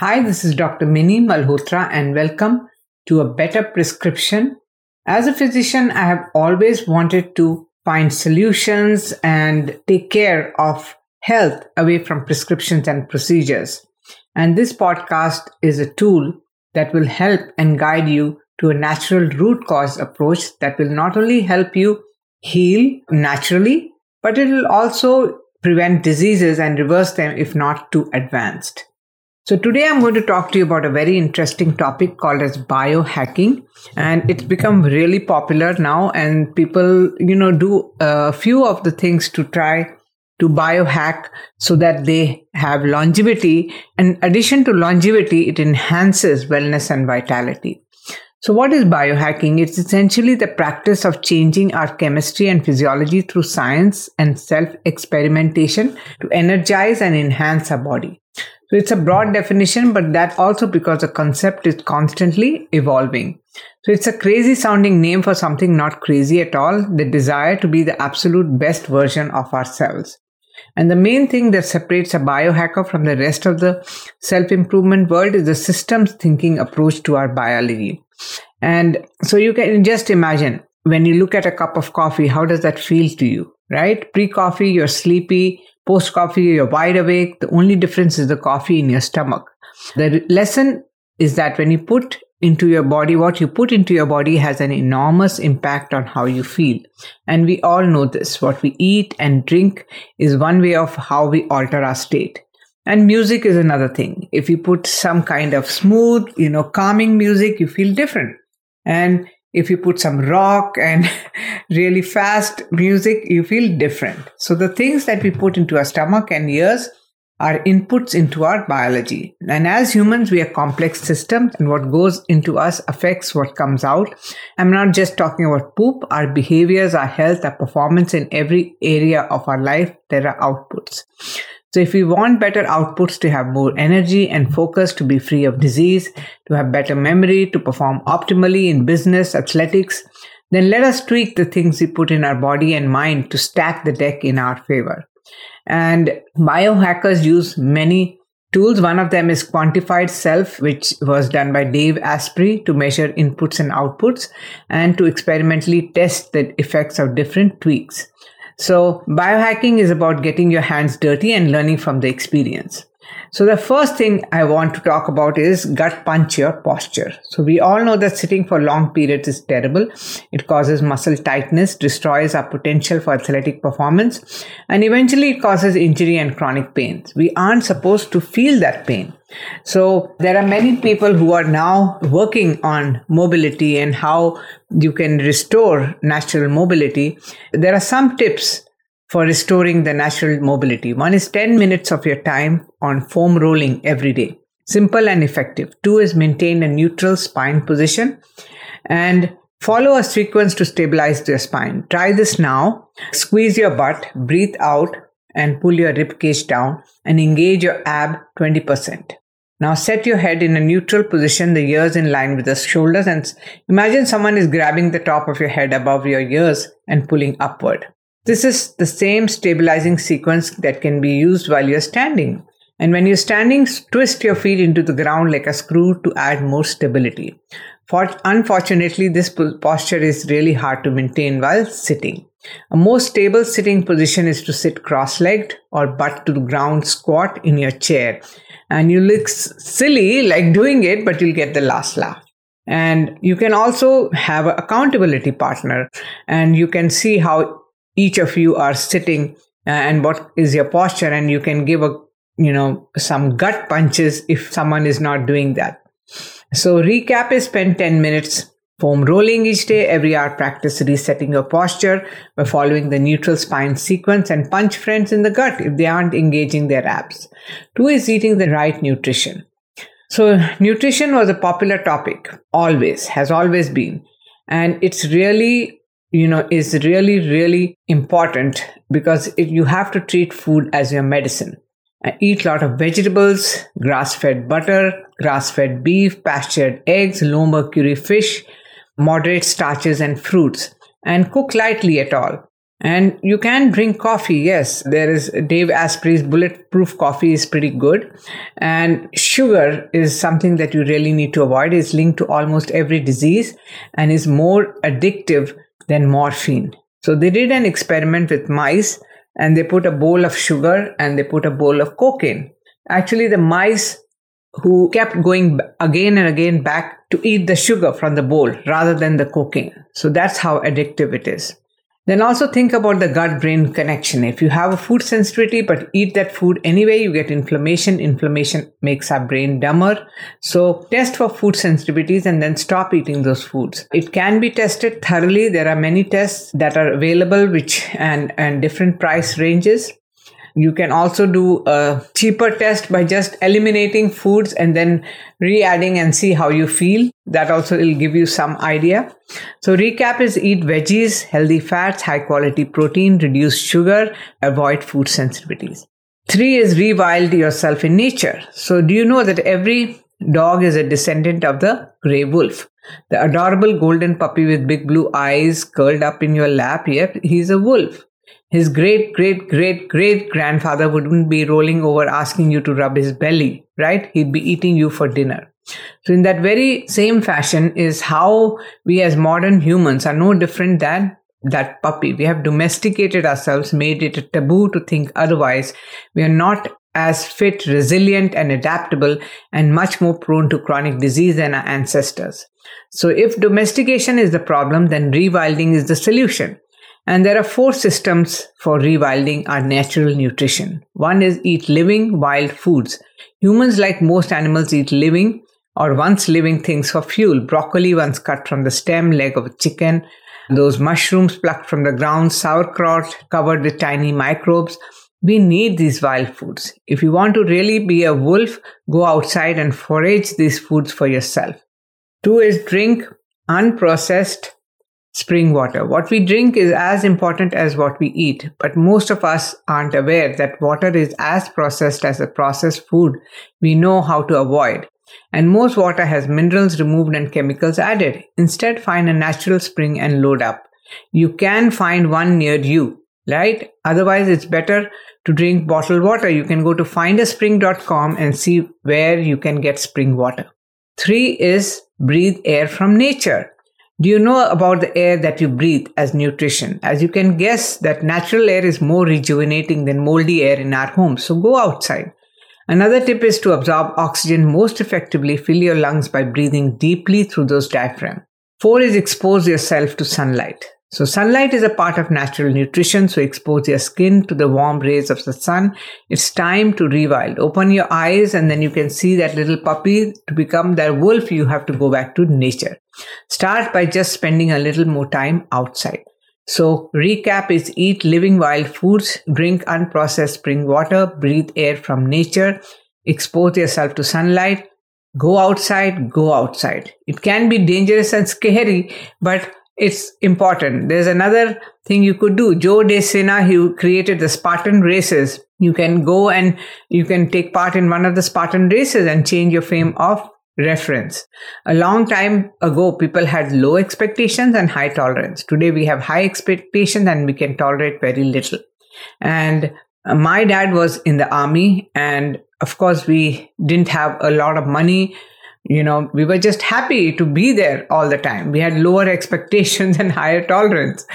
Hi, this is Dr. Minni Malhotra and welcome to a better prescription. As a physician, I have always wanted to find solutions and take care of health away from prescriptions and procedures. And this podcast is a tool that will help and guide you to a natural root cause approach that will not only help you heal naturally, but it will also prevent diseases and reverse them if not too advanced. So today I'm going to talk to you about a very interesting topic called as biohacking and it's become really popular now and people you know do a few of the things to try to biohack so that they have longevity. In addition to longevity, it enhances wellness and vitality. So, what is biohacking? It's essentially the practice of changing our chemistry and physiology through science and self experimentation to energize and enhance our body. So, it's a broad definition, but that also because the concept is constantly evolving. So, it's a crazy sounding name for something not crazy at all the desire to be the absolute best version of ourselves. And the main thing that separates a biohacker from the rest of the self improvement world is the systems thinking approach to our biology. And so you can just imagine when you look at a cup of coffee, how does that feel to you, right? Pre coffee, you're sleepy. Post coffee, you're wide awake. The only difference is the coffee in your stomach. The lesson is that when you put into your body, what you put into your body has an enormous impact on how you feel. And we all know this. What we eat and drink is one way of how we alter our state. And music is another thing. If you put some kind of smooth, you know, calming music, you feel different. And if you put some rock and really fast music, you feel different. So the things that we put into our stomach and ears are inputs into our biology. And as humans, we are complex systems and what goes into us affects what comes out. I'm not just talking about poop, our behaviors, our health, our performance in every area of our life, there are outputs. So if we want better outputs to have more energy and focus, to be free of disease, to have better memory, to perform optimally in business, athletics, then let us tweak the things we put in our body and mind to stack the deck in our favor. And biohackers use many tools. One of them is Quantified Self, which was done by Dave Asprey to measure inputs and outputs and to experimentally test the effects of different tweaks. So biohacking is about getting your hands dirty and learning from the experience. So the first thing I want to talk about is gut punch your posture. So we all know that sitting for long periods is terrible. It causes muscle tightness, destroys our potential for athletic performance, and eventually it causes injury and chronic pains. We aren't supposed to feel that pain. So there are many people who are now working on mobility and how you can restore natural mobility. There are some tips for restoring the natural mobility. One is 10 minutes of your time on foam rolling every day. Simple and effective. Two is maintain a neutral spine position and follow a sequence to stabilize your spine. Try this now. Squeeze your butt, breathe out and pull your rib cage down and engage your ab 20%. Now set your head in a neutral position, the ears in line with the shoulders and imagine someone is grabbing the top of your head above your ears and pulling upward. This is the same stabilizing sequence that can be used while you're standing. And when you're standing, twist your feet into the ground like a screw to add more stability. For, unfortunately, this posture is really hard to maintain while sitting. A more stable sitting position is to sit cross legged or butt to the ground squat in your chair. And you look silly like doing it, but you'll get the last laugh. And you can also have an accountability partner and you can see how each of you are sitting uh, and what is your posture and you can give a you know some gut punches if someone is not doing that. So recap is spend 10 minutes foam rolling each day. Every hour practice resetting your posture by following the neutral spine sequence and punch friends in the gut if they aren't engaging their abs. Two is eating the right nutrition. So nutrition was a popular topic always has always been and it's really you know is really really important because it, you have to treat food as your medicine I eat a lot of vegetables grass-fed butter grass-fed beef pastured eggs low mercury fish moderate starches and fruits and cook lightly at all And you can drink coffee. Yes, there is Dave Asprey's bulletproof coffee is pretty good. And sugar is something that you really need to avoid. It's linked to almost every disease and is more addictive than morphine. So they did an experiment with mice and they put a bowl of sugar and they put a bowl of cocaine. Actually, the mice who kept going again and again back to eat the sugar from the bowl rather than the cocaine. So that's how addictive it is. Then also think about the gut brain connection. If you have a food sensitivity but eat that food anyway, you get inflammation. Inflammation makes our brain dumber. So test for food sensitivities and then stop eating those foods. It can be tested thoroughly. There are many tests that are available which and, and different price ranges. You can also do a cheaper test by just eliminating foods and then re-adding and see how you feel. That also will give you some idea. So recap is eat veggies, healthy fats, high quality protein, reduce sugar, avoid food sensitivities. Three is rewild yourself in nature. So do you know that every dog is a descendant of the grey wolf? The adorable golden puppy with big blue eyes curled up in your lap, yep, he's a wolf. His great great great great grandfather wouldn't be rolling over asking you to rub his belly, right? He'd be eating you for dinner. So, in that very same fashion, is how we as modern humans are no different than that puppy. We have domesticated ourselves, made it a taboo to think otherwise. We are not as fit, resilient, and adaptable, and much more prone to chronic disease than our ancestors. So, if domestication is the problem, then rewilding is the solution. And there are four systems for rewilding our natural nutrition. One is eat living wild foods. Humans, like most animals, eat living or once living things for fuel. Broccoli once cut from the stem, leg of a chicken, those mushrooms plucked from the ground, sauerkraut covered with tiny microbes. We need these wild foods. If you want to really be a wolf, go outside and forage these foods for yourself. Two is drink unprocessed spring water. What we drink is as important as what we eat, but most of us aren't aware that water is as processed as the processed food we know how to avoid. And most water has minerals removed and chemicals added. Instead, find a natural spring and load up. You can find one near you, right? Otherwise, it's better to drink bottled water. You can go to findaspring.com and see where you can get spring water. Three is breathe air from nature. Do you know about the air that you breathe as nutrition? As you can guess, that natural air is more rejuvenating than moldy air in our homes. So go outside. Another tip is to absorb oxygen most effectively. Fill your lungs by breathing deeply through those diaphragm. Four is expose yourself to sunlight. So sunlight is a part of natural nutrition. So expose your skin to the warm rays of the sun. It's time to rewild. Open your eyes and then you can see that little puppy. To become that wolf, you have to go back to nature. Start by just spending a little more time outside. So recap is eat living wild foods, drink unprocessed spring water, breathe air from nature, expose yourself to sunlight, go outside, go outside. It can be dangerous and scary, but it's important. There's another thing you could do. Joe DeSena, who created the Spartan races. You can go and you can take part in one of the Spartan races and change your frame of reference. A long time ago, people had low expectations and high tolerance. Today, we have high expectations and we can tolerate very little. And uh, my dad was in the army, and of course, we didn't have a lot of money you know we were just happy to be there all the time we had lower expectations and higher tolerance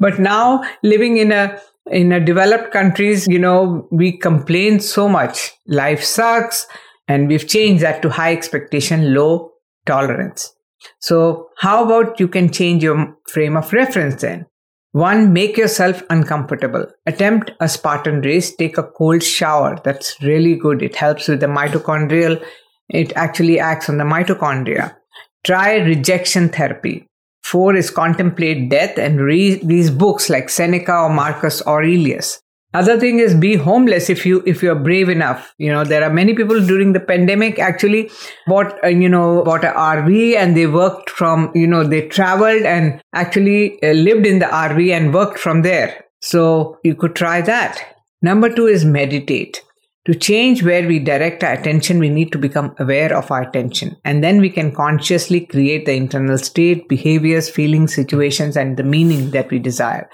but now living in a in a developed countries you know we complain so much life sucks and we've changed that to high expectation low tolerance so how about you can change your frame of reference then one, make yourself uncomfortable. Attempt a Spartan race. Take a cold shower. That's really good. It helps with the mitochondrial it actually acts on the mitochondria. Try rejection therapy. Four is contemplate death and read these books like Seneca or Marcus Aurelius. Other thing is be homeless if you if you're brave enough. You know there are many people during the pandemic actually bought uh, you know bought an RV and they worked from you know they traveled and actually uh, lived in the RV and worked from there. So you could try that. Number two is meditate. To change where we direct our attention, we need to become aware of our attention. And then we can consciously create the internal state, behaviors, feelings, situations, and the meaning that we desire.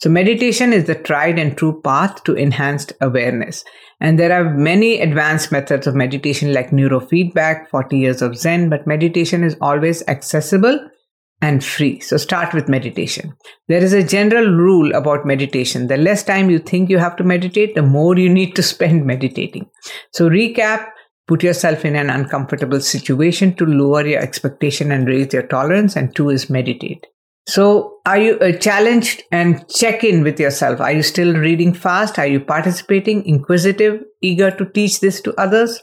So meditation is the tried and true path to enhanced awareness. And there are many advanced methods of meditation like neurofeedback, 40 years of Zen, but meditation is always accessible and free. So start with meditation. There is a general rule about meditation. The less time you think you have to meditate, the more you need to spend meditating. So recap, put yourself in an uncomfortable situation to lower your expectation and raise your tolerance. And two is meditate. So are you uh, challenged and check in with yourself? Are you still reading fast? Are you participating, inquisitive, eager to teach this to others?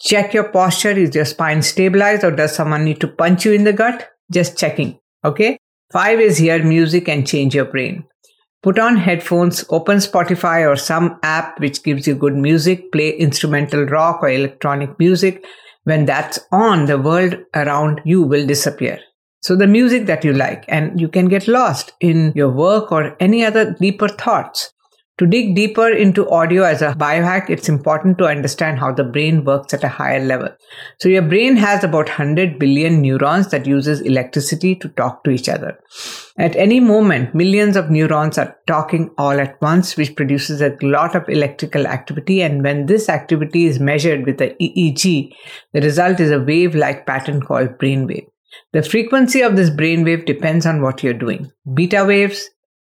Check your posture. Is your spine stabilized or does someone need to punch you in the gut? Just checking. Okay. Five is hear music and change your brain. Put on headphones, open Spotify or some app which gives you good music, play instrumental rock or electronic music. When that's on, the world around you will disappear. So the music that you like and you can get lost in your work or any other deeper thoughts. To dig deeper into audio as a biohack, it's important to understand how the brain works at a higher level. So your brain has about 100 billion neurons that uses electricity to talk to each other. At any moment, millions of neurons are talking all at once, which produces a lot of electrical activity. And when this activity is measured with the EEG, the result is a wave-like pattern called brainwave. The frequency of this brainwave depends on what you're doing. Beta waves,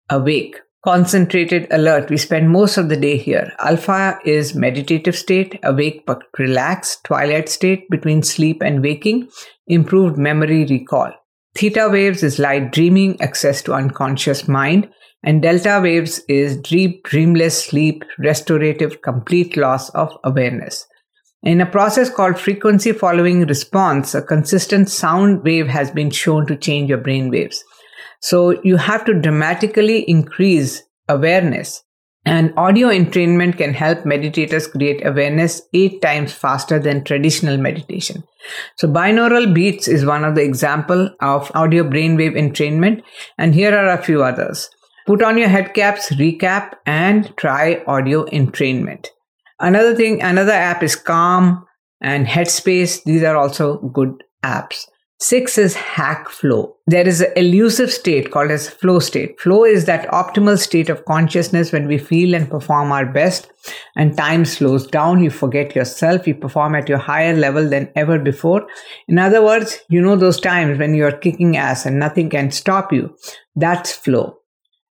awake concentrated alert. We spend most of the day here. Alpha is meditative state, awake but relaxed, twilight state between sleep and waking, improved memory recall. Theta waves is light dreaming, access to unconscious mind, and delta waves is deep, dreamless sleep, restorative, complete loss of awareness. In a process called frequency following response, a consistent sound wave has been shown to change your brain waves. So you have to dramatically increase awareness. And audio entrainment can help meditators create awareness eight times faster than traditional meditation. So binaural beats is one of the example of audio brainwave entrainment. And here are a few others. Put on your head caps, recap, and try audio entrainment. Another thing, another app is Calm and Headspace. These are also good apps. Six is hack flow. There is an elusive state called as flow state. Flow is that optimal state of consciousness when we feel and perform our best and time slows down. You forget yourself. You perform at your higher level than ever before. In other words, you know those times when you are kicking ass and nothing can stop you. That's flow.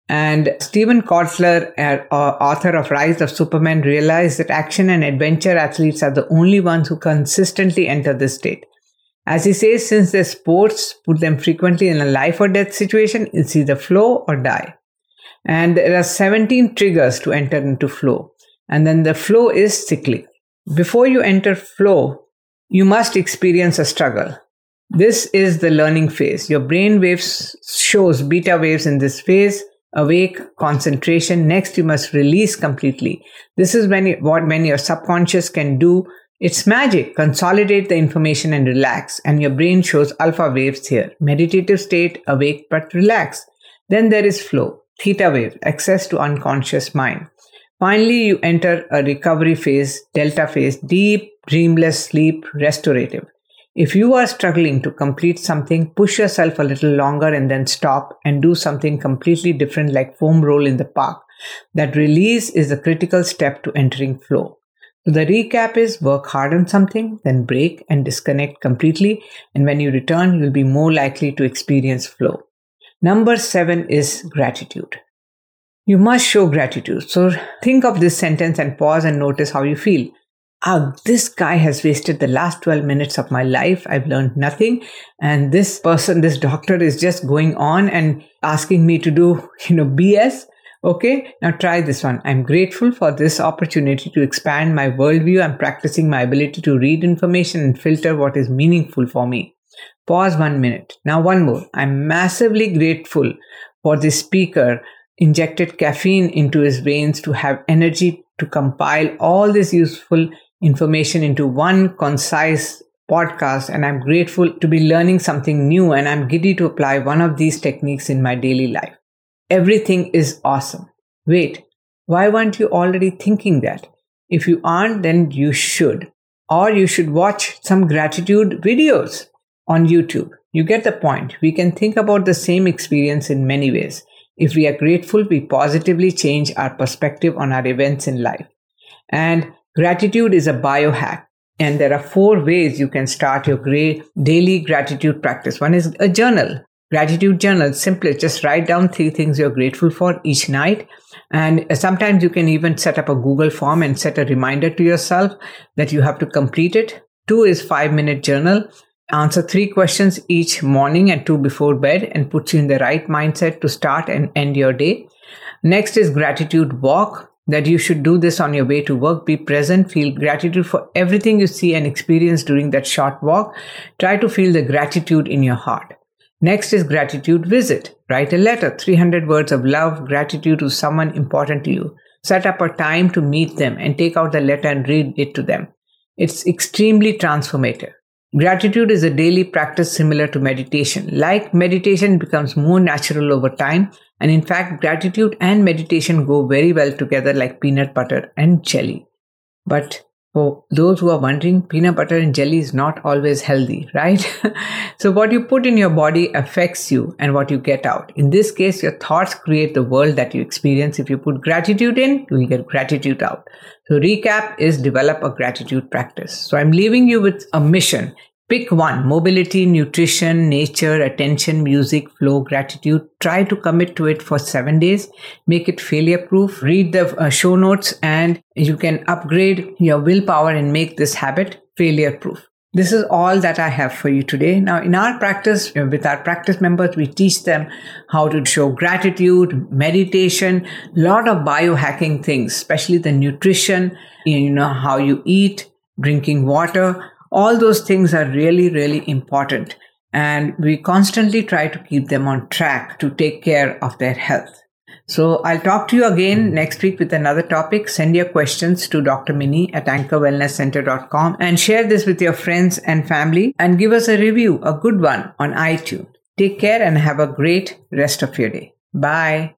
And Steven Kotler, author of Rise of Superman, realized that action and adventure athletes are the only ones who consistently enter this state. As he says, since their sports put them frequently in a life or death situation, it's either flow or die. And there are 17 triggers to enter into flow. And then the flow is cyclic. Before you enter flow, you must experience a struggle. This is the learning phase. Your brain waves shows beta waves in this phase, awake, concentration. Next, you must release completely. This is you, what when your subconscious can do it's magic. Consolidate the information and relax, and your brain shows alpha waves here. Meditative state, awake but relax. Then there is flow, theta wave, access to unconscious mind. Finally, you enter a recovery phase, delta phase, deep, dreamless sleep, restorative. If you are struggling to complete something, push yourself a little longer and then stop and do something completely different like foam roll in the park. That release is a critical step to entering flow. The recap is work hard on something, then break and disconnect completely. And when you return, you'll be more likely to experience flow. Number seven is gratitude. You must show gratitude. So think of this sentence and pause and notice how you feel. Ah, this guy has wasted the last 12 minutes of my life. I've learned nothing. And this person, this doctor is just going on and asking me to do, you know, BS. Okay, now try this one. I'm grateful for this opportunity to expand my worldview I'm practicing my ability to read information and filter what is meaningful for me. Pause one minute. Now, one more. I'm massively grateful for this speaker injected caffeine into his veins to have energy to compile all this useful information into one concise podcast. And I'm grateful to be learning something new and I'm giddy to apply one of these techniques in my daily life everything is awesome. Wait, why weren't you already thinking that? If you aren't, then you should. Or you should watch some gratitude videos on YouTube. You get the point. We can think about the same experience in many ways. If we are grateful, we positively change our perspective on our events in life. And gratitude is a biohack. And there are four ways you can start your daily gratitude practice. One is a journal. Gratitude journal, simply just write down three things you're grateful for each night. And uh, sometimes you can even set up a Google form and set a reminder to yourself that you have to complete it. Two is five minute journal. Answer three questions each morning and two before bed and puts you in the right mindset to start and end your day. Next is gratitude walk that you should do this on your way to work. Be present, feel gratitude for everything you see and experience during that short walk. Try to feel the gratitude in your heart. Next is gratitude visit. Write a letter, 300 words of love, gratitude to someone important to you. Set up a time to meet them and take out the letter and read it to them. It's extremely transformative. Gratitude is a daily practice similar to meditation. Like meditation becomes more natural over time. And in fact, gratitude and meditation go very well together like peanut butter and jelly. But for those who are wondering, peanut butter and jelly is not always healthy, right? so what you put in your body affects you and what you get out. In this case, your thoughts create the world that you experience. If you put gratitude in, you will get gratitude out. So recap is develop a gratitude practice. So I'm leaving you with a mission. Pick one mobility, nutrition, nature, attention, music, flow, gratitude. Try to commit to it for seven days. Make it failure proof. Read the uh, show notes and you can upgrade your willpower and make this habit failure proof. This is all that I have for you today. Now, in our practice, with our practice members, we teach them how to show gratitude, meditation, a lot of biohacking things, especially the nutrition, you know, how you eat, drinking water, all those things are really, really important. And we constantly try to keep them on track to take care of their health. So I'll talk to you again hmm. next week with another topic. Send your questions to Dr. Minni at anchorwellnesscenter.com and share this with your friends and family and give us a review, a good one on iTunes. Take care and have a great rest of your day. Bye.